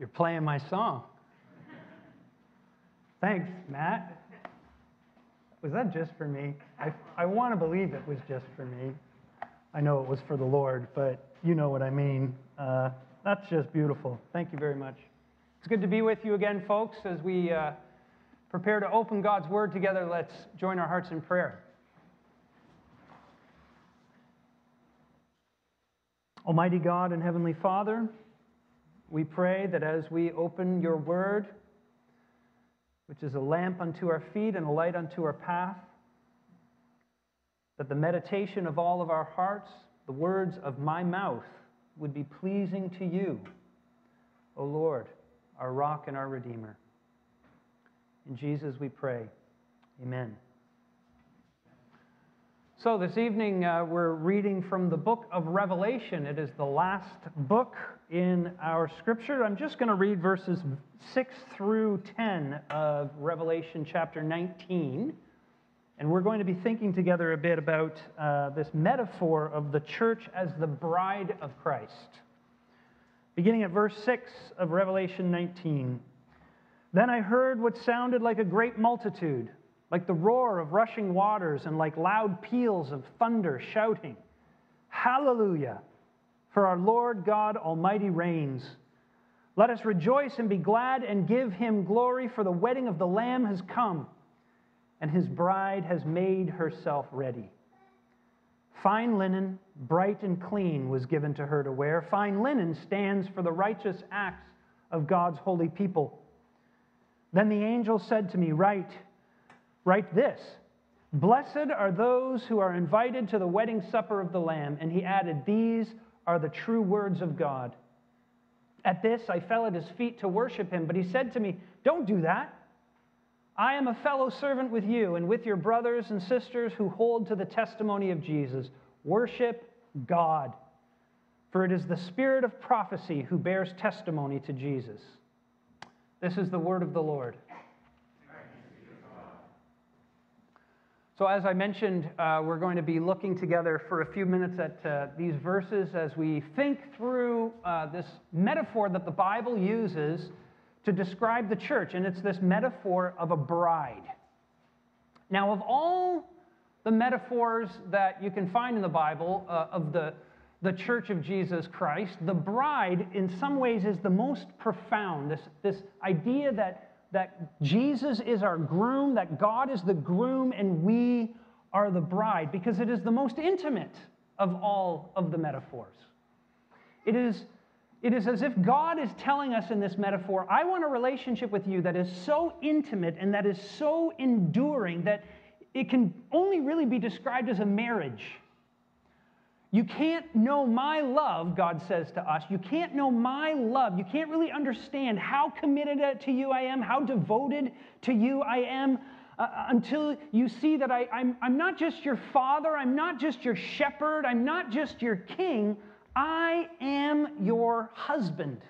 You're playing my song. Thanks, Matt. Was that just for me? I, I want to believe it was just for me. I know it was for the Lord, but you know what I mean. Uh, that's just beautiful. Thank you very much. It's good to be with you again, folks. As we uh, prepare to open God's Word together, let's join our hearts in prayer. Almighty God and Heavenly Father, we pray that as we open your word, which is a lamp unto our feet and a light unto our path, that the meditation of all of our hearts, the words of my mouth, would be pleasing to you, O Lord, our rock and our Redeemer. In Jesus we pray. Amen. So, this evening uh, we're reading from the book of Revelation. It is the last book in our scripture. I'm just going to read verses 6 through 10 of Revelation chapter 19. And we're going to be thinking together a bit about uh, this metaphor of the church as the bride of Christ. Beginning at verse 6 of Revelation 19. Then I heard what sounded like a great multitude like the roar of rushing waters and like loud peals of thunder shouting, Hallelujah! For our Lord God Almighty reigns. Let us rejoice and be glad and give him glory, for the wedding of the Lamb has come, and his bride has made herself ready. Fine linen, bright and clean, was given to her to wear. Fine linen stands for the righteous acts of God's holy people. Then the angel said to me, Write, Write this Blessed are those who are invited to the wedding supper of the Lamb. And he added, These are the true words of God. At this, I fell at his feet to worship him, but he said to me, Don't do that. I am a fellow servant with you and with your brothers and sisters who hold to the testimony of Jesus. Worship God, for it is the spirit of prophecy who bears testimony to Jesus. This is the word of the Lord. So, as I mentioned, uh, we're going to be looking together for a few minutes at uh, these verses as we think through uh, this metaphor that the Bible uses to describe the church, and it's this metaphor of a bride. Now, of all the metaphors that you can find in the Bible uh, of the, the church of Jesus Christ, the bride, in some ways, is the most profound. This, this idea that that Jesus is our groom, that God is the groom, and we are the bride, because it is the most intimate of all of the metaphors. It is, it is as if God is telling us in this metaphor, I want a relationship with you that is so intimate and that is so enduring that it can only really be described as a marriage. You can't know my love, God says to us. You can't know my love. You can't really understand how committed to you I am, how devoted to you I am, uh, uh until you see that I, I'm, I'm not just your father, I'm not just your shepherd, I'm not just your king, I am your husband.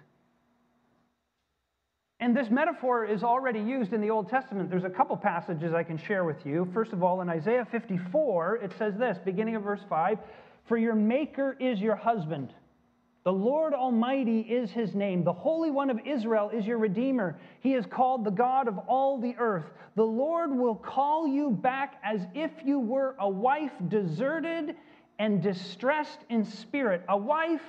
And this metaphor is already used in the Old Testament. There's a couple passages I can share with you. First of all, in Isaiah 54, it says this, beginning of verse 5 for your Maker is your husband. The Lord Almighty is his name. The Holy One of Israel is your Redeemer. He is called the God of all the earth. The Lord will call you back as if you were a wife deserted and distressed in spirit, a wife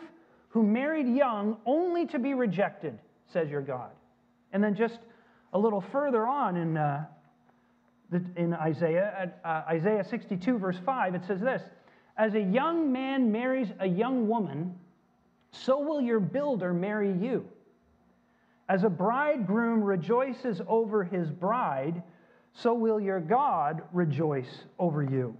who married young only to be rejected, says your God. And then just a little further on in, uh, in Isaiah, uh, Isaiah 62, verse 5, it says this as a young man marries a young woman, so will your builder marry you. As a bridegroom rejoices over his bride, so will your God rejoice over you.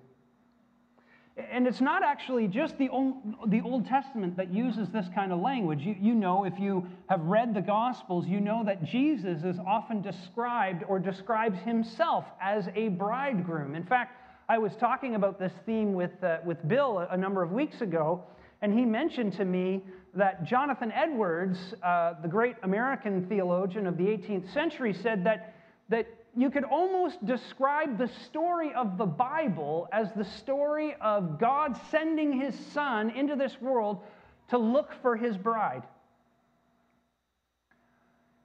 And it's not actually just the Old, the Old Testament that uses this kind of language. You, you know, if you have read the Gospels, you know that Jesus is often described or describes himself as a bridegroom. In fact, I was talking about this theme with, uh, with Bill a, a, number of weeks ago, and he mentioned to me that Jonathan Edwards, uh, the great American theologian of the 18th century, said that, that you could almost describe the story of the Bible as the story of God sending his son into this world to look for his bride.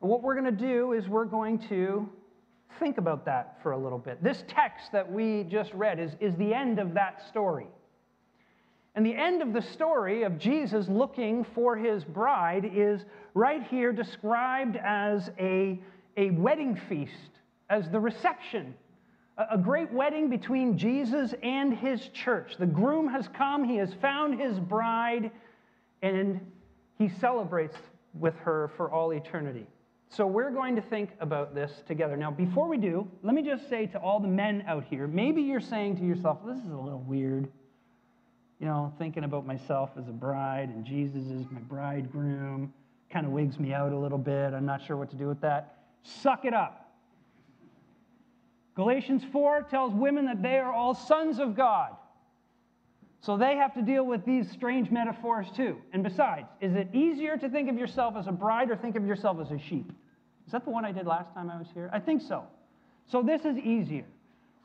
And what we're going to do is we're going to think about that for a little bit. This text that we just read is, is the end of that story. And the end of the story of Jesus looking for his bride is right here described as a, a wedding feast, as the reception, a, a great wedding between Jesus and his church. The groom has come, he has found his bride, and he celebrates with her for all eternity. So we're going to think about this together. Now, before we do, let me just say to all the men out here maybe you're saying to yourself, this is a little weird you know, thinking about myself as a bride and Jesus is my bridegroom. Kind of wigs me out a little bit. I'm not sure what to do with that. Suck it up. Galatians 4 tells women that they are all sons of God. So they have to deal with these strange metaphors too. And besides, is it easier to think of yourself as a bride or think of yourself as a sheep? Is that the one I did last time I was here? I think so. So this is easier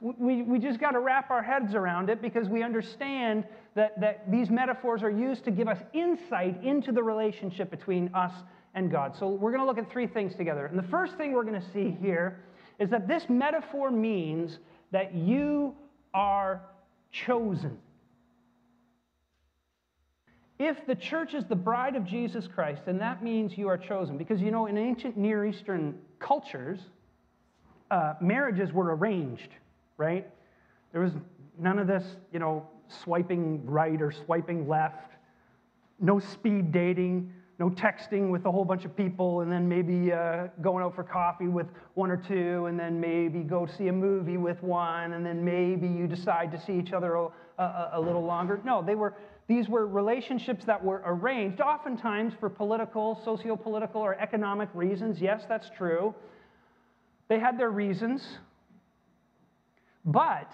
we, we just got to wrap our heads around it because we understand that, that these metaphors are used to give us insight into the relationship between us and God. So we're going to look at three things together. And the first thing we're going to see here is that this metaphor means that you are chosen. If the church is the bride of Jesus Christ, then that means you are chosen. Because you know, in ancient Near Eastern cultures, uh, marriages were arranged right? There was none of this, you know, swiping right or swiping left, no speed dating, no texting with a whole bunch of people, and then maybe uh, going out for coffee with one or two, and then maybe go see a movie with one, and then maybe you decide to see each other a, a, a little longer. No, they were, these were relationships that were arranged, oftentimes for political, socio political, or economic reasons. Yes, that's true. They had their reasons. But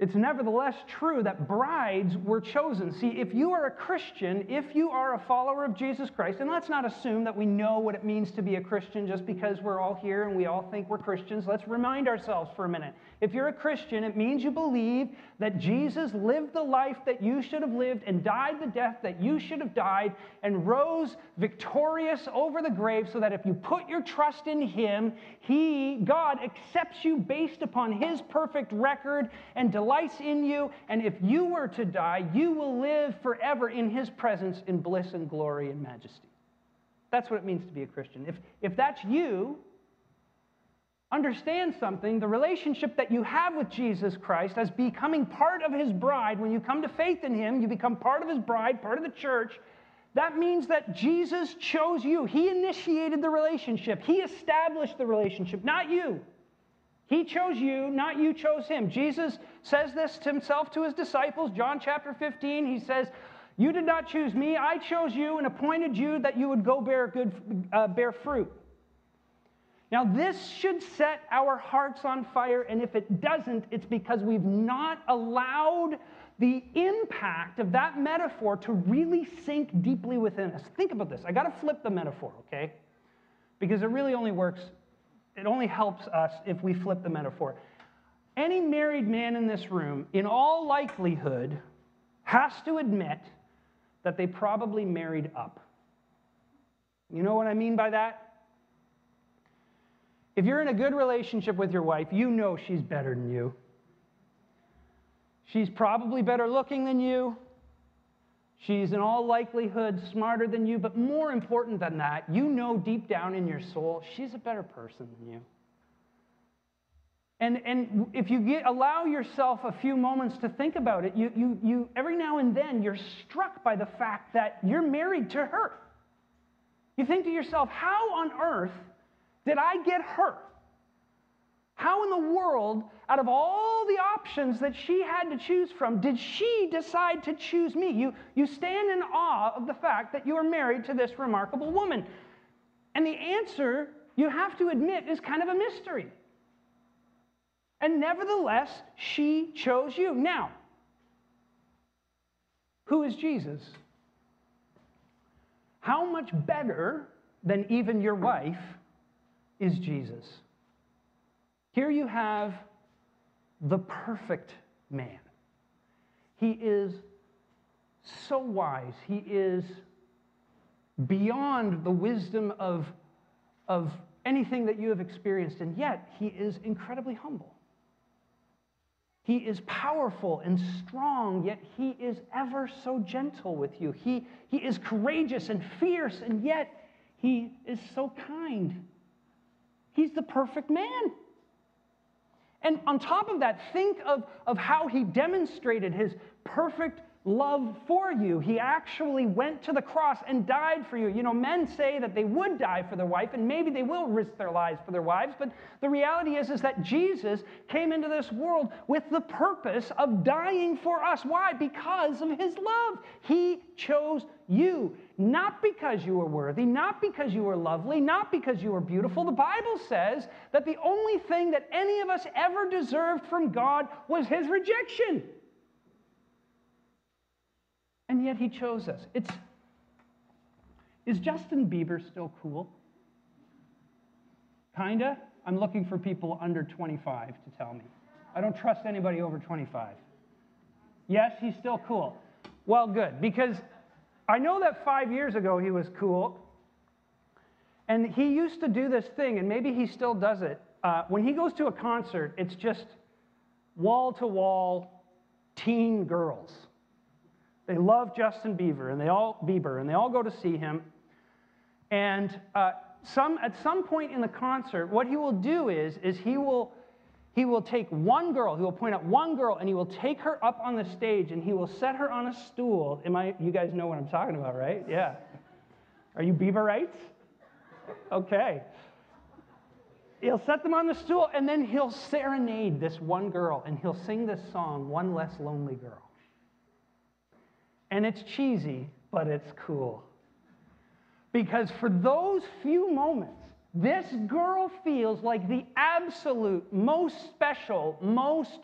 it's nevertheless true that brides were chosen. See, if you are a Christian, if you are a follower of Jesus Christ, and let's not assume that we know what it means to be a Christian just because we're all here and we all think we're Christians. Let's remind ourselves for a minute. If you're a Christian, it means you believe that Jesus lived the life that you should have lived and died the death that you should have died and rose victorious over the grave so that if you put your trust in him, he, God, accepts you based upon his perfect record and delights in you. And if you were to die, you will live forever in his presence in bliss and glory and majesty. That's what it means to be a Christian. If, if that's you, understand something the relationship that you have with Jesus Christ as becoming part of his bride, when you come to faith in him, you become part of his bride, part of the church. That means that Jesus chose you. He initiated the relationship, He established the relationship, not you. He chose you, not you chose him. Jesus says this to himself to his disciples, John chapter 15. He says, You did not choose me, I chose you and appointed you that you would go bear, good, uh, bear fruit. Now, this should set our hearts on fire, and if it doesn't, it's because we've not allowed the impact of that metaphor to really sink deeply within us. Think about this. I got to flip the metaphor, okay? Because it really only works, it only helps us if we flip the metaphor. Any married man in this room, in all likelihood, has to admit that they probably married up. You know what I mean by that? If you're in a good relationship with your wife, you know she's better than you. She's probably better looking than you. She's in all likelihood smarter than you, but more important than that, you know deep down in your soul, she's a better person than you. And, and if you get, allow yourself a few moments to think about it, you, you, you, every now and then you're struck by the fact that you're married to her. You think to yourself, how on earth did I get her? How in the world, out of all the options that she had to choose from, did she decide to choose me? You, you stand in awe of the fact that you are married to this remarkable woman. And the answer, you have to admit, is kind of a mystery. And nevertheless, she chose you. Now, who is Jesus? How much better than even your wife is Jesus. Here you have the perfect man. He is so wise. He is beyond the wisdom of of anything that you have experienced, and yet he is incredibly humble. He is powerful and strong, yet he is ever so gentle with you. He, he is courageous and fierce, and yet he is so kind. He's the perfect man. And on top of that, think of, of how he demonstrated his perfect love for you. He actually went to the cross and died for you. You know, men say that they would die for their wife, and maybe they will risk their lives for their wives, but the reality is, is that Jesus came into this world with the purpose of dying for us. Why? Because of his love. He chose you, not because you were worthy, not because you were lovely, not because you were beautiful. The Bible says that the only thing that any of us ever deserved from God was his rejection and yet he chose us. It's, is Justin Bieber still cool? Kinda? I'm looking for people under 25 to tell me. I don't trust anybody over 25. Yes, he's still cool. Well, good, because I know that five years ago he was cool. And he used to do this thing, and maybe he still does it. Uh, when he goes to a concert, it's just wall to wall teen girls. They love Justin Bieber, and they all Bieber, and they all go to see him. And uh, some, at some point in the concert, what he will do is, is he will he will take one girl, he will point out one girl, and he will take her up on the stage and he will set her on a stool. Am I, you guys know what I'm talking about, right? Yeah. Are you Bieberites? Okay. He'll set them on the stool and then he'll serenade this one girl and he'll sing this song, One Less Lonely Girl. And it's cheesy, but it's cool. Because for those few moments, this girl feels like the absolute most special, most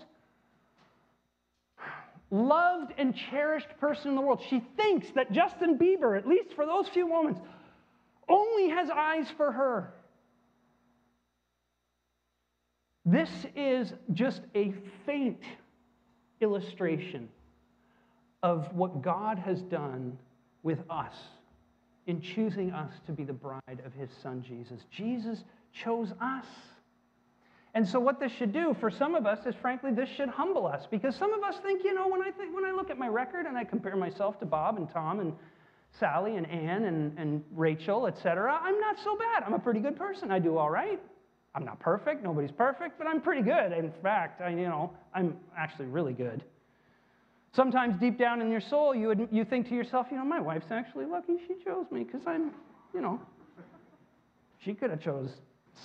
loved and cherished person in the world. She thinks that Justin Bieber, at least for those few moments, only has eyes for her. This is just a faint illustration of what God has done with us in choosing us to be the bride of his son Jesus. Jesus chose us. And so what this should do for some of us is frankly this should humble us because some of us think, you know, when I think when I look at my record and I compare myself to Bob and Tom and Sally and Ann and, and Rachel, etc., I'm not so bad. I'm a pretty good person. I do all right. I'm not perfect. Nobody's perfect, but I'm pretty good. In fact, I, you know, I'm actually really good. Sometimes deep down in your soul, you, would, you think to yourself, you know, my wife's actually lucky she chose me because I'm, you know, she could have chose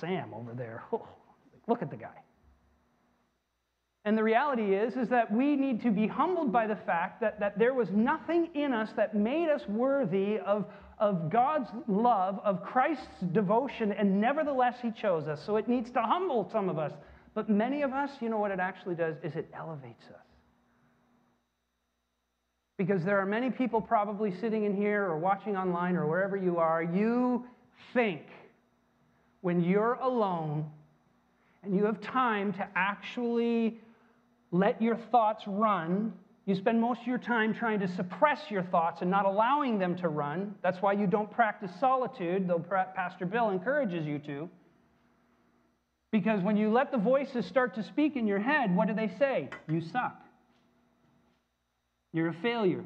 Sam over there. Oh, look at the guy. And the reality is, is that we need to be humbled by the fact that, that there was nothing in us that made us worthy of, of God's love, of Christ's devotion, and nevertheless He chose us. So it needs to humble some of us. But many of us, you know what it actually does, is it elevates us. Because there are many people probably sitting in here or watching online or wherever you are, you think when you're alone and you have time to actually let your thoughts run, you spend most of your time trying to suppress your thoughts and not allowing them to run. That's why you don't practice solitude, though Pastor Bill encourages you to. Because when you let the voices start to speak in your head, what do they say? You suck. You're a failure.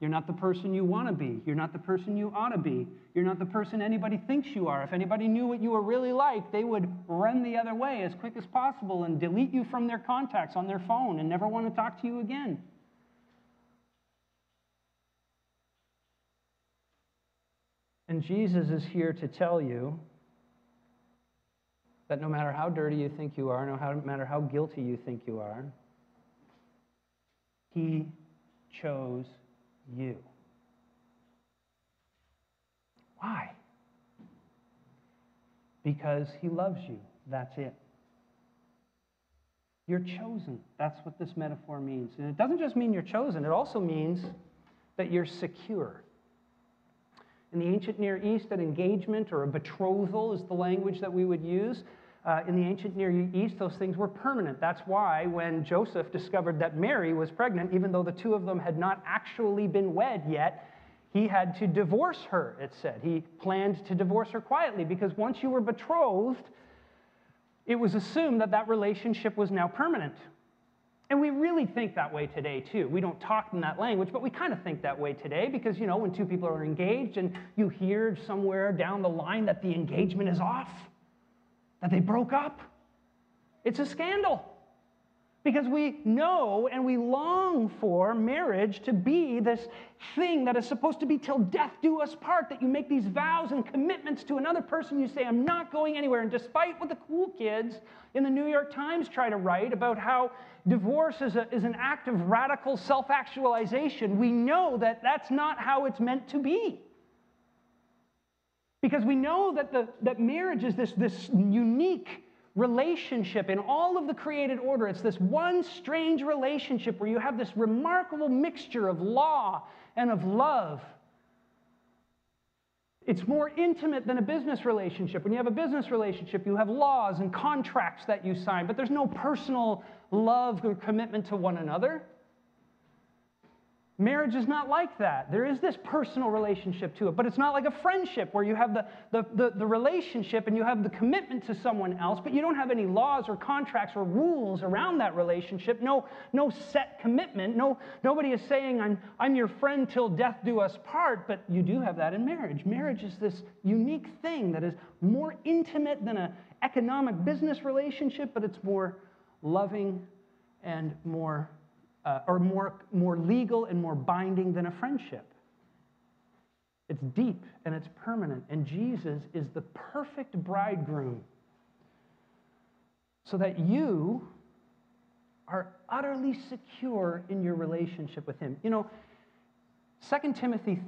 You're not the person you want to be. You're not the person you ought to be. You're not the person anybody thinks you are. If anybody knew what you were really like, they would run the other way as quick as possible and delete you from their contacts on their phone and never want to talk to you again. And Jesus is here to tell you that no matter how dirty you think you are, no matter how guilty you think you are, He chose you. Why? Because he loves you. That's it. You're chosen. That's what this metaphor means. And it doesn't just mean you're chosen, it also means that you're secure. In the ancient Near East, an engagement or a betrothal is the language that we would use uh, in the ancient Near East, those things were permanent. That's why when Joseph discovered that Mary was pregnant, even though the two of them had not actually been wed yet, he had to divorce her, it said. He planned to divorce her quietly because once you were betrothed, it was assumed that that relationship was now permanent. And we really think that way today, too. We don't talk in that language, but we kind of think that way today because, you know, when two people are engaged and you hear somewhere down the line that the engagement is off, that they broke up, it's a scandal because we know and we long for marriage to be this thing that is supposed to be till death do us part, that you make these vows and commitments to another person. You say, I'm not going anywhere. And despite what the cool kids in the New York Times try to write about how divorce is, a, is an act of radical self actualization, we know that that's not how it's meant to be. Because we know that, the, that marriage is this, this unique relationship in all of the created order. It's this one strange relationship where you have this remarkable mixture of law and of love. It's more intimate than a business relationship. When you have a business relationship, you have laws and contracts that you sign, but there's no personal love or commitment to one another. Marriage is not like that. There is this personal relationship to it, but it's not like a friendship where you have the, the, the, the, relationship and you have the commitment to someone else, but you don't have any laws or contracts or rules around that relationship. No, no set commitment. No, nobody is saying, I'm, I'm your friend till death do us part, but you do have that in marriage. Marriage is this unique thing that is more intimate than an economic business relationship, but it's more loving and more uh, or more, more legal and more binding than a friendship. It's deep and it's permanent, and Jesus is the perfect bridegroom so that you are utterly secure in your relationship with Him. You know, 2 Timothy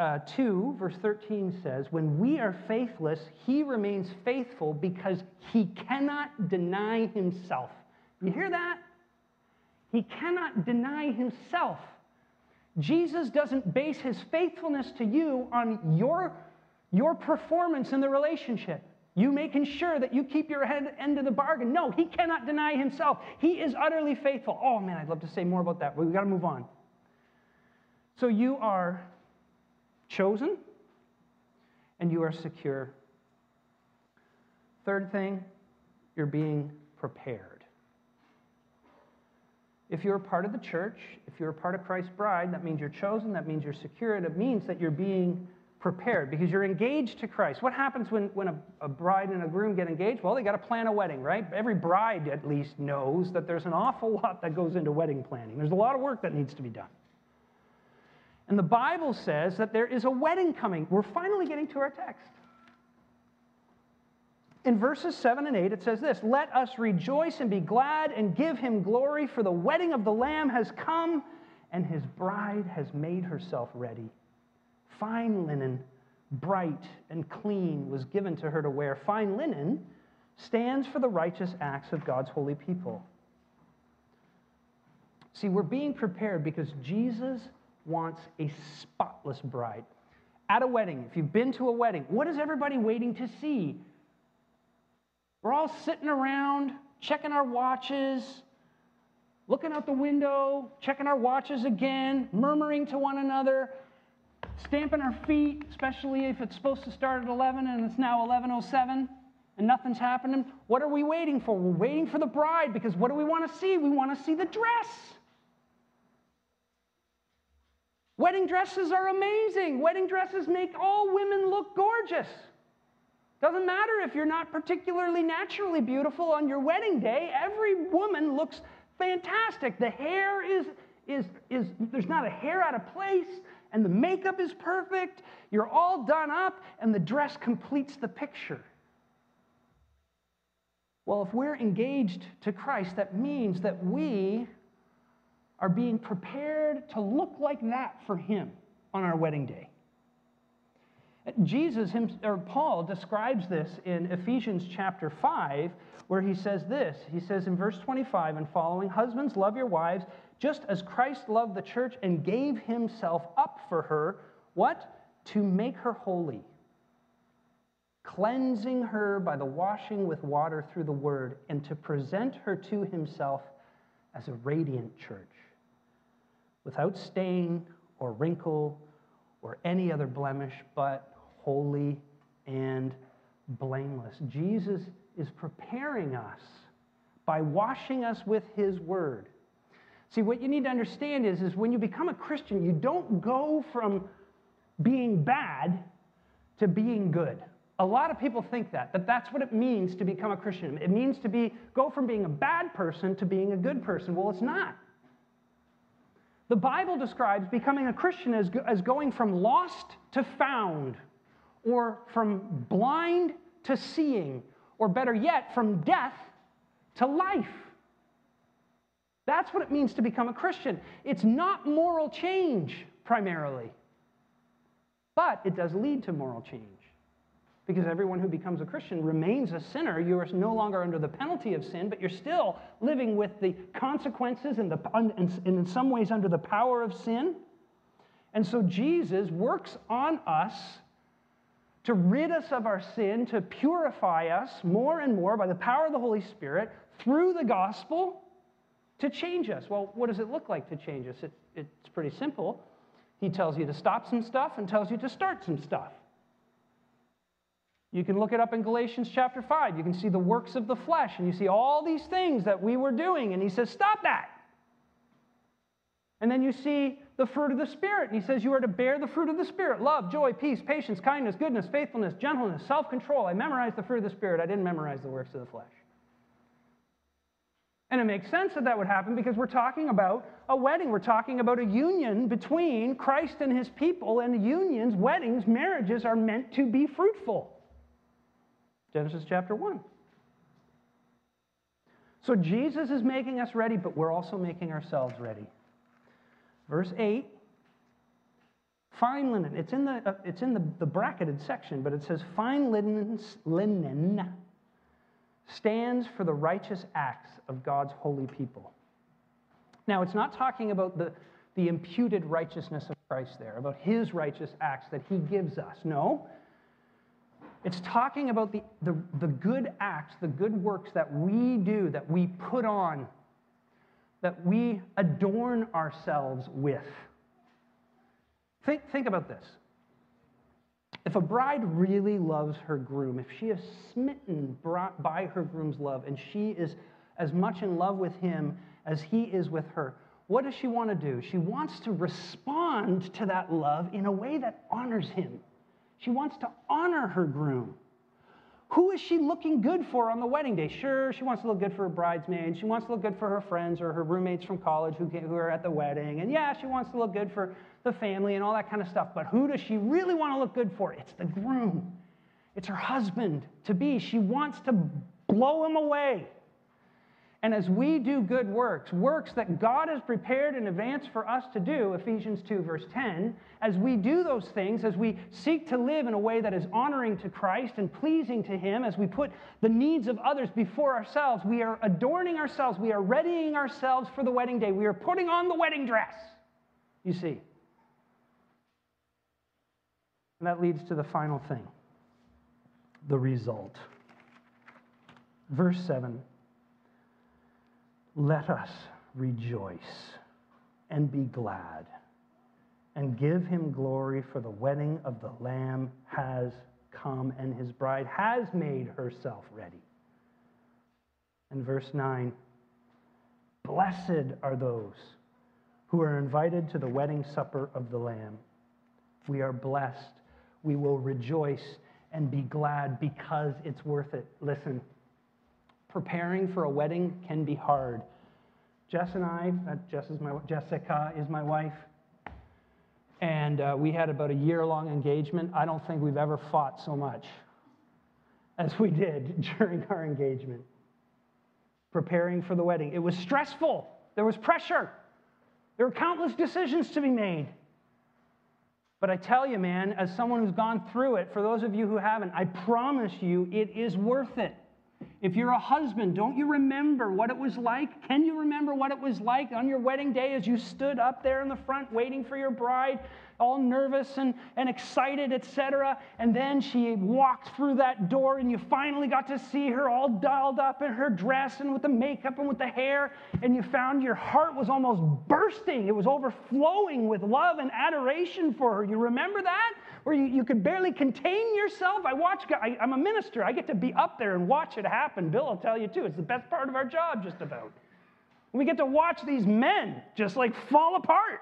uh, 2, verse 13 says, When we are faithless, He remains faithful because He cannot deny Himself. You hear that? He cannot deny himself. Jesus doesn't base his faithfulness to you on your, your performance in the relationship. You making sure that you keep your head, end of the bargain. No, he cannot deny himself. He is utterly faithful. Oh man, I'd love to say more about that, but we got to move on. So you are chosen and you are secure. Third thing, you're being prepared. If you're a part of the church, if you're a part of Christ's bride, that means you're chosen, that means you're secure, and it means that you're being prepared because you're engaged to Christ. What happens when, when a, a bride and a groom get engaged? Well, they got to plan a wedding, right? Every bride at least knows that there's an awful lot that goes into wedding planning. There's a lot of work that needs to be done. And the Bible says that there is a wedding coming. We're finally getting to our text in verses 7 and 8, it says this Let us rejoice and be glad and give him glory, for the wedding of the Lamb has come, and his bride has made herself ready. Fine linen, bright and clean, was given to her to wear. Fine linen stands for the righteous acts of God's holy people. See, we're being prepared because Jesus wants a spotless bride. At a wedding, if you've been to a wedding, what is everybody waiting to see? We're all sitting around, checking our watches, looking out the window, checking our watches again, murmuring to one another, stamping our feet, especially if it's supposed to start at 11 and it's now 11:07 and nothing's happening. What are we waiting for? We're waiting for the bride because what do we want to see? We want to see the dress. Wedding dresses are amazing. Wedding dresses make all women look gorgeous. Doesn't matter if you're not particularly naturally beautiful on your wedding day, every woman looks fantastic. The hair is, is, is there's not a hair out of place, and the makeup is perfect. You're all done up, and the dress completes the picture. Well, if we're engaged to Christ, that means that we are being prepared to look like that for Him on our wedding day. Jesus, him, or Paul, describes this in Ephesians chapter 5, where he says this. He says in verse 25 and following, Husbands, love your wives, just as Christ loved the church and gave himself up for her. What? To make her holy, cleansing her by the washing with water through the word, and to present her to himself as a radiant church, without stain or wrinkle or any other blemish, but holy and blameless. Jesus is preparing us by washing us with his word. See, what you need to understand is, is when you become a Christian, you don't go from being bad to being good. A lot of people think that, that that's what it means to become a Christian. It means to be, go from being a bad person to being a good person. Well, it's not. The Bible describes becoming a Christian as, as going from lost to found, or from blind to seeing, or better yet, from death to life. That's what it means to become a Christian. It's not moral change primarily, but it does lead to moral change. Because everyone who becomes a Christian remains a sinner. You are no longer under the penalty of sin, but you're still living with the consequences and, the, and in some ways under the power of sin. And so Jesus works on us to rid us of our sin, to purify us more and more by the power of the Holy Spirit through the gospel to change us. Well, what does it look like to change us? It, it's pretty simple. He tells you to stop some stuff and tells you to start some stuff. You can look it up in Galatians chapter 5. You can see the works of the flesh, and you see all these things that we were doing, and he says, Stop that. And then you see the fruit of the Spirit, and he says, You are to bear the fruit of the Spirit love, joy, peace, patience, kindness, goodness, faithfulness, gentleness, self control. I memorized the fruit of the Spirit. I didn't memorize the works of the flesh. And it makes sense that that would happen because we're talking about a wedding. We're talking about a union between Christ and his people, and unions, weddings, marriages are meant to be fruitful. Genesis chapter 1. So Jesus is making us ready, but we're also making ourselves ready. Verse 8 fine linen. It's in the, uh, it's in the, the bracketed section, but it says fine linen, linen stands for the righteous acts of God's holy people. Now, it's not talking about the, the imputed righteousness of Christ there, about his righteous acts that he gives us. No. It's talking about the, the, the good acts, the good works that we do, that we put on, that we adorn ourselves with. Think, think about this. If a bride really loves her groom, if she is smitten by her groom's love, and she is as much in love with him as he is with her, what does she want to do? She wants to respond to that love in a way that honors him. She wants to honor her groom. Who is she looking good for on the wedding day? Sure, she wants to look good for her bridesmaids. She wants to look good for her friends or her roommates from college who, who are at the wedding. And yeah, she wants to look good for the family and all that kind of stuff. But who does she really want to look good for? It's the groom, it's her husband to be. She wants to blow him away. And as we do good works, works that God has prepared in advance for us to do, Ephesians 2, verse 10, as we do those things, as we seek to live in a way that is honoring to Christ and pleasing to Him, as we put the needs of others before ourselves, we are adorning ourselves, we are readying ourselves for the wedding day, we are putting on the wedding dress, you see. And that leads to the final thing the result. Verse 7 Let us rejoice and be glad and give him glory, for the wedding of the Lamb has come, and his bride has made herself ready. And verse 9 Blessed are those who are invited to the wedding supper of the Lamb. We are blessed we will rejoice and be glad because it's worth it. Listen, preparing for a wedding can be hard. Jess and I, uh, Jess is my, Jessica is my wife, and uh, we had about a year long engagement. I don't think we've ever fought so much as we did during our engagement. Preparing for the wedding. It was stressful, there was pressure, there were countless decisions to be made. But I tell you, man, as someone who's gone through it, for those of you who haven't, I promise you it is worth it. If you're a husband, don't you remember what it was like? Can you remember what it was like on your wedding day as you stood up there in the front waiting for your bride, all nervous and, and excited, etc.? And then she walked through that door and you finally got to see her all dialed up in her dress and with the makeup and with the hair. And you found your heart was almost bursting. It was overflowing with love and adoration for her. You remember that? Where you, you could barely contain yourself. I watch, I, I'm a minister. I get to be up there and watch it happen. Bill will tell you too. It's the best part of our job, just about. We get to watch these men just like fall apart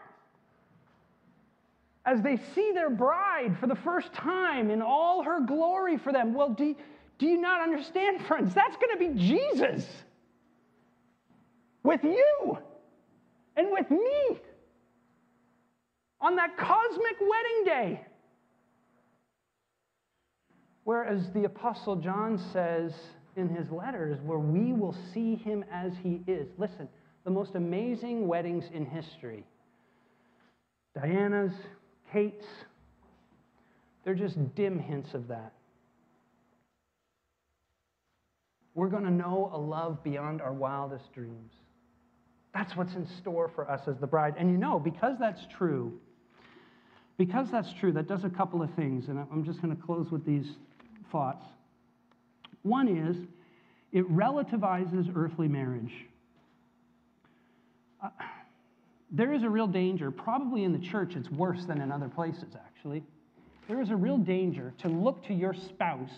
as they see their bride for the first time in all her glory for them. Well, do, do you not understand, friends? That's going to be Jesus with you and with me on that cosmic wedding day. Whereas the Apostle John says in his letters, where we will see him as he is. Listen, the most amazing weddings in history Diana's, Kate's, they're just dim hints of that. We're going to know a love beyond our wildest dreams. That's what's in store for us as the bride. And you know, because that's true, because that's true, that does a couple of things. And I'm just going to close with these thoughts. One is it relativizes earthly marriage. Uh, there is a real danger, probably in the church, it's worse than in other places, actually. There is a real danger to look to your spouse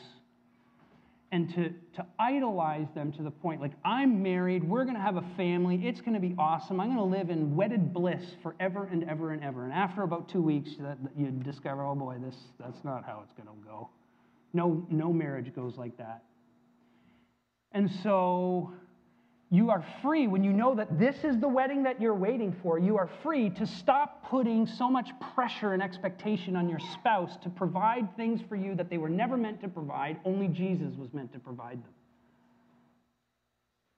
and to, to idolize them to the point like, I'm married, we're going to have a family, it's going to be awesome, I'm going to live in wedded bliss forever and ever and ever. And after about two weeks, that, you discover, oh boy, this, that's not how it's going to go. No, no marriage goes like that. And so you are free when you know that this is the wedding that you're waiting for. You are free to stop putting so much pressure and expectation on your spouse to provide things for you that they were never meant to provide, only Jesus was meant to provide them.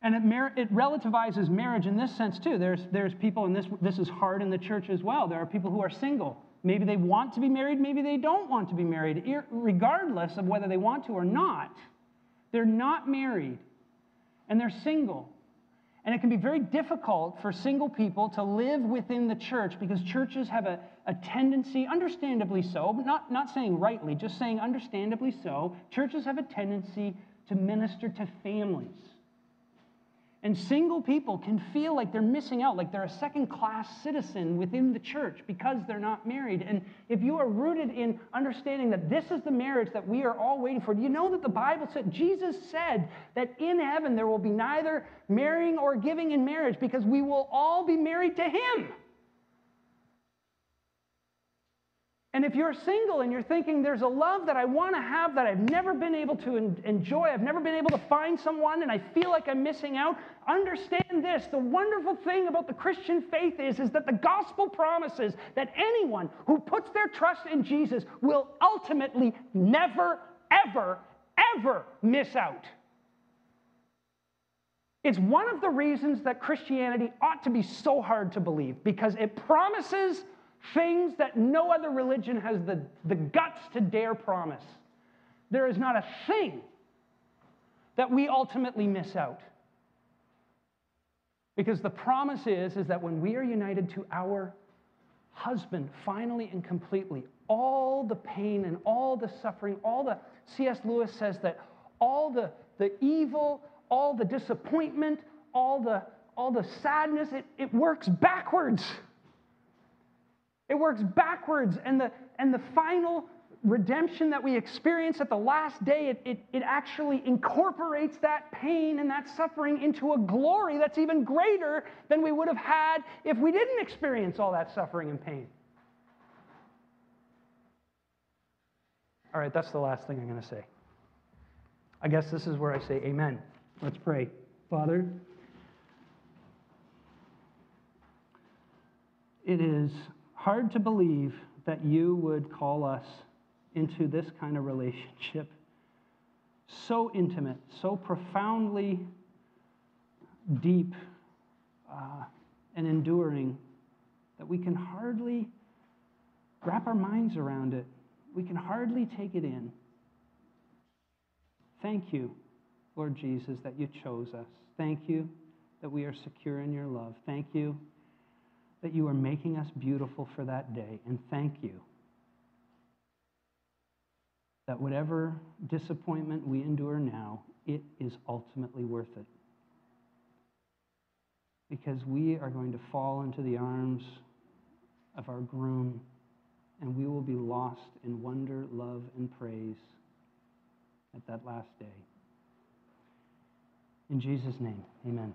And it, it, relativizes marriage in this sense too. There's, there's people, and this, this is hard in the church as well. There are people who are single Maybe they want to be married, maybe they don't want to be married, regardless of whether they want to or not. They're not married and they're single. And it can be very difficult for single people to live within the church because churches have a, a tendency, understandably so, but not, not saying rightly, just saying understandably so, churches have a tendency to minister to families. And single people can feel like they're missing out, like they're a second class citizen within the church because they're not married. And if you are rooted in understanding that this is the marriage that we are all waiting for, do you know that the Bible said, Jesus said that in heaven there will be neither marrying or giving in marriage because we will all be married to Him. And if you're single and you're thinking there's a love that I want to have that I've never been able to enjoy, I've never been able to find someone and I feel like I'm missing out, understand this. The wonderful thing about the Christian faith is, is that the gospel promises that anyone who puts their trust in Jesus will ultimately never, ever, ever miss out. It's one of the reasons that Christianity ought to be so hard to believe because it promises things that no other religion has the, the guts to dare promise. There is not a thing that we ultimately miss out. Because the promise is, is that when we are united to our husband, finally and completely, all the pain and all the suffering, all the, C.S. Lewis says that all the, the evil, all the disappointment, all the, all the sadness, it, it works backwards. It works backwards, and the, and the final redemption that we experience at the last day, it, it, it actually incorporates that pain and that suffering into a glory that's even greater than we would have had if we didn't experience all that suffering and pain. All right, that's the last thing I'm going to say. I guess this is where I say amen. Let's pray. Father, it is hard to believe that you would call us into this kind of relationship. So intimate, so profoundly deep uh, and enduring that we can hardly wrap our minds around it. We can hardly take it in. Thank you Lord Jesus, that you chose us. Thank you that we are secure in your love. Thank you that you are making us beautiful for that day. And thank you that whatever disappointment we endure now, it is ultimately worth it. Because we are going to fall into the arms of our groom, and we will be lost in wonder, love, and praise at that last day. In Jesus' name, amen.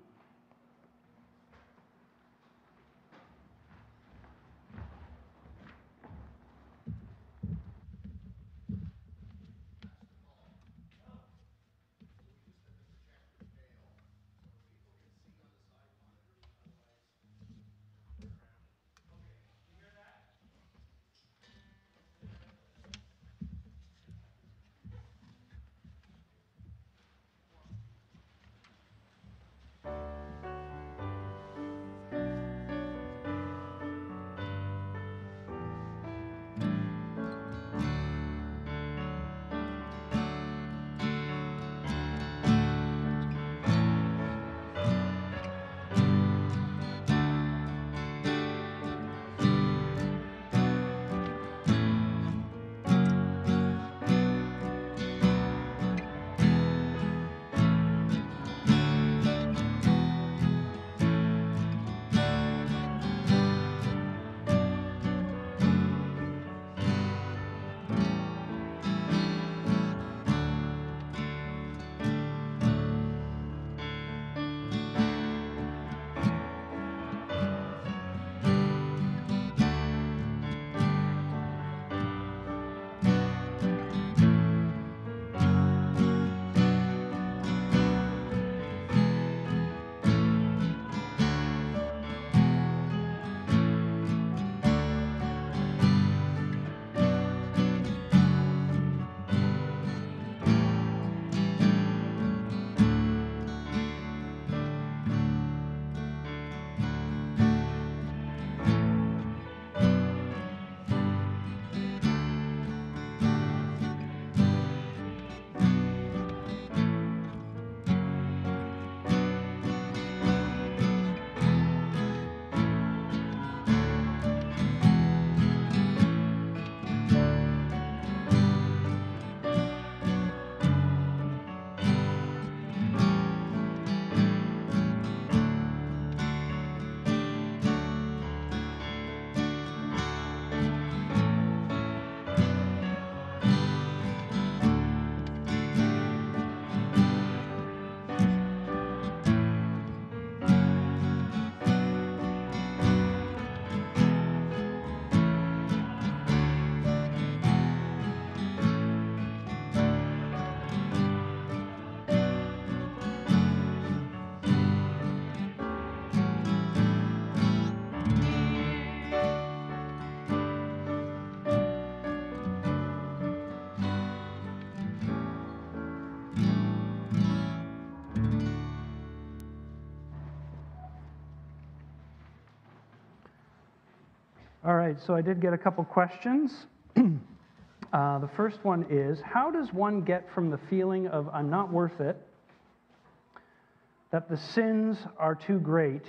Right, so I did get a couple questions. uh, the first one is How does one get from the feeling of I'm not worth it, that the sins are too great,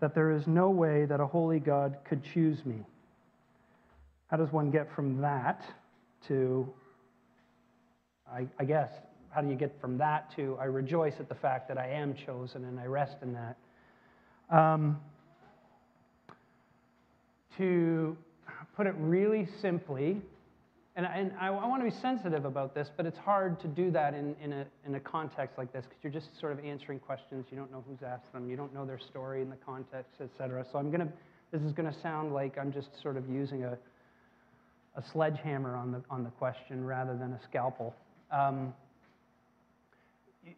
that there is no way that a holy God could choose me? How does one get from that to, I, I guess, how do you get from that to I rejoice at the fact that I am chosen and I rest in that? Um, to put it really simply, and, and I, I, want to be sensitive about this, but it's hard to do that in, in, a, in a context like this because you're just sort of answering questions. You don't know who's asked them. You don't know their story in the context, et cetera. So I'm going to, this is going to sound like I'm just sort of using a, a sledgehammer on the, on the question rather than a scalpel. Um,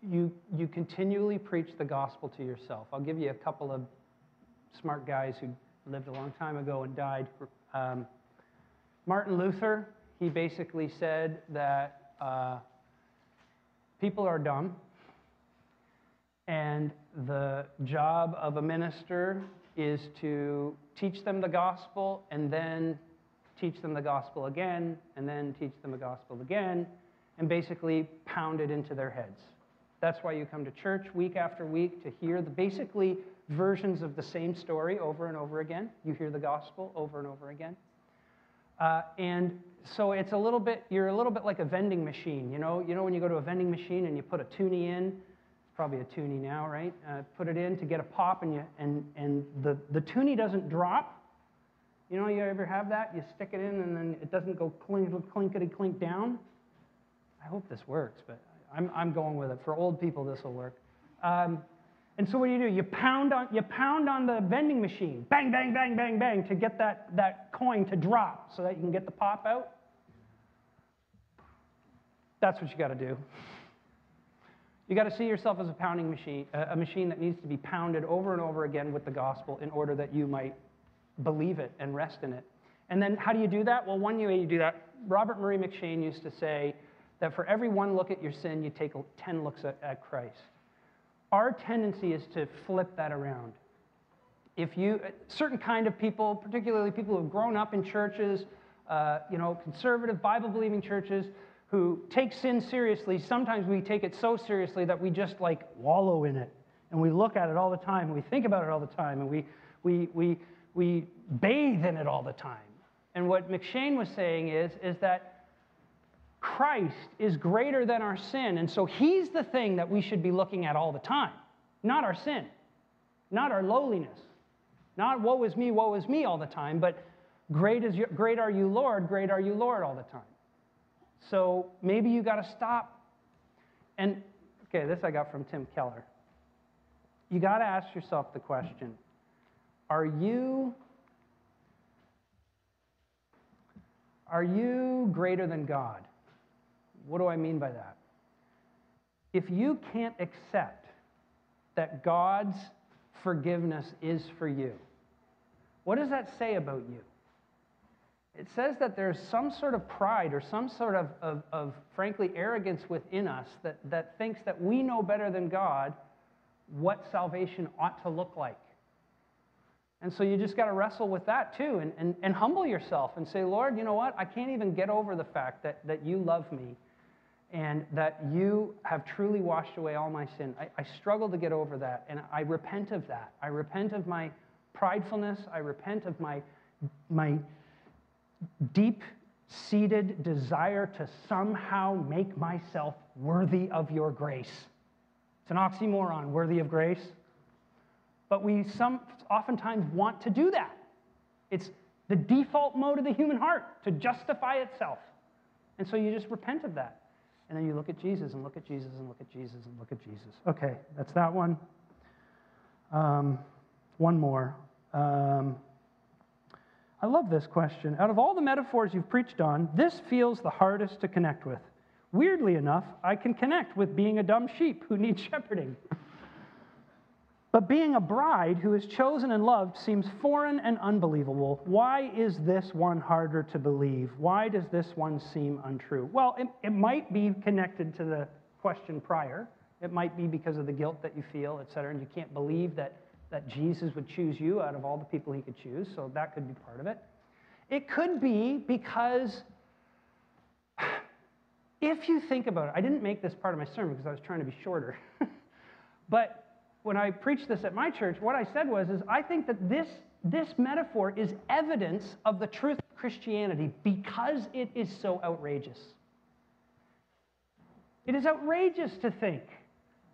you, you continually preach the gospel to yourself. I'll give you a couple of smart guys who lived a long time ago and died. Um, Martin Luther, he basically said that uh, people are dumb, and the job of a minister is to teach them the gospel and then teach them the gospel again and then teach them the gospel again and basically pound it into their heads. That's why you come to church week after week to hear the basically versions of the same story over and over again. You hear the gospel over and over again. Uh, and so it's a little bit, you're a little bit like a vending machine. You know, you know when you go to a vending machine and you put a toonie in, it's probably a toonie now, right? Uh, put it in to get a pop and, you, and, and the, the toonie doesn't drop. You know, you ever have that? You stick it in and then it doesn't go clink, clinkety clink down. I hope this works, but I'm, I'm going with it. For old people, this will work. Um, and so what do you do? You pound on, you pound on the vending machine, bang, bang, bang, bang, bang, to get that, that coin to drop so that you can get the pop out. That's what you got to do. You got to see yourself as a pounding machine, a machine that needs to be pounded over and over again with the gospel in order that you might believe it and rest in it. And then how do you do that? Well, one way you do that, Robert Murray M'Cheyne used to say that for every one look at your sin, you take 10 looks at, at Christ. Our tendency is to flip that around. If you, certain kind of people, particularly people who've grown up in churches, uh, you know, conservative, Bible believing churches, who take sin seriously, sometimes we take it so seriously that we just like wallow in it. And we look at it all the time, and we think about it all the time, and we, we, we, we bathe in it all the time. And what M'Cheyne was saying is, is that Christ is greater than our sin. And so he's the thing that we should be looking at all the time, not our sin, not our lowliness, not woe is me, woe is me all the time, but great, is your, great are you, Lord, great are you, Lord, all the time. So maybe you got to stop. And, okay, this I got from Tim Keller. You got to ask yourself the question are you are you greater than God? What do I mean by that? If you can't accept that God's forgiveness is for you, what does that say about you? It says that there's some sort of pride or some sort of, of, of, frankly, arrogance within us that, that thinks that we know better than God what salvation ought to look like. And so you just got to wrestle with that too and, and, and humble yourself and say, Lord, you know what? I can't even get over the fact that, that you love me and that you have truly washed away all my sin. I, I, struggle to get over that, and I repent of that. I repent of my pridefulness. I repent of my, my deep seated desire to somehow make myself worthy of your grace. It's an oxymoron, worthy of grace. But we some, oftentimes want to do that. It's the default mode of the human heart to justify itself. And so you just repent of that. And then you look at Jesus and look at Jesus and look at Jesus and look at Jesus. Okay, that's that one. Um, one more. Um, I love this question. Out of all the metaphors you've preached on, this feels the hardest to connect with. Weirdly enough, I can connect with being a dumb sheep who needs shepherding. But being a bride who is chosen and loved seems foreign and unbelievable. Why is this one harder to believe? Why does this one seem untrue? Well, it, it might be connected to the question prior. It might be because of the guilt that you feel, et cetera, and you can't believe that, that Jesus would choose you out of all the people he could choose, so that could be part of it. It could be because if you think about it, I didn't make this part of my sermon because I was trying to be shorter. but when I preached this at my church, what I said was, is I think that this, this metaphor is evidence of the truth of Christianity because it is so outrageous. It is outrageous to think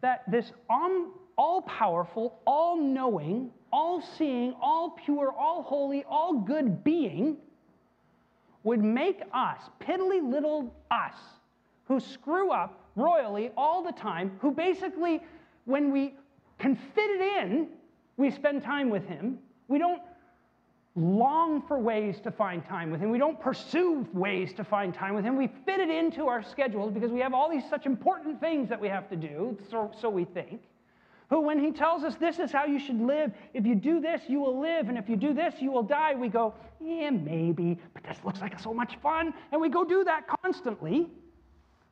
that this all powerful, all knowing, all seeing, all pure, all holy, all good being would make us, piddly little us, who screw up royally all the time, who basically, when we can fit it in, we spend time with Him. We don't long for ways to find time with Him. We don't pursue ways to find time with Him. We fit it into our schedules because we have all these such important things that we have to do, so, so we think. Who, when He tells us this is how you should live, if you do this, you will live, and if you do this, you will die, we go, yeah, maybe, but this looks like so much fun, and we go do that constantly.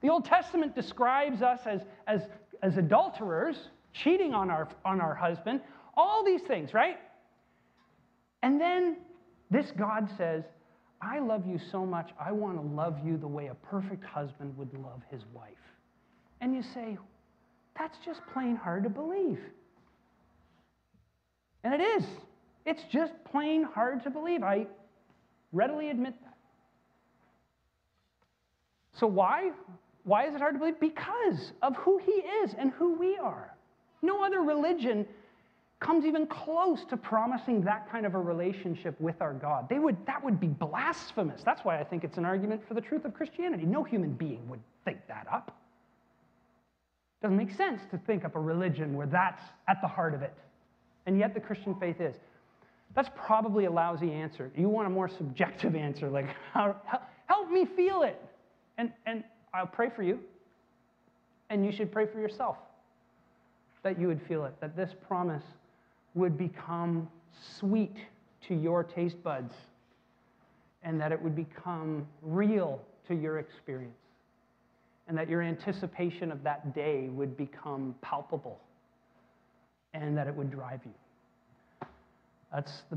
The Old Testament describes us as, as, as adulterers cheating on our, on our husband, all these things, right? And then this God says, I love you so much, I want to love you the way a perfect husband would love his wife. And you say, That's just plain hard to believe. And it is. It's just plain hard to believe. I readily admit that. So, why? Why is it hard to believe? Because of who he is and who we are. No other religion comes even close to promising that kind of a relationship with our God. They would, that would be blasphemous. That's why I think it's an argument for the truth of Christianity. No human being would think that up. Doesn't make sense to think up a religion where that's at the heart of it. And yet the Christian faith is. That's probably a lousy answer. You want a more subjective answer, like, how, help me feel it. And, and I'll pray for you. And you should pray for yourself that you would feel it, that this promise would become sweet to your taste buds, and that it would become real to your experience, and that your anticipation of that day would become palpable, and that it would drive you. That's the best.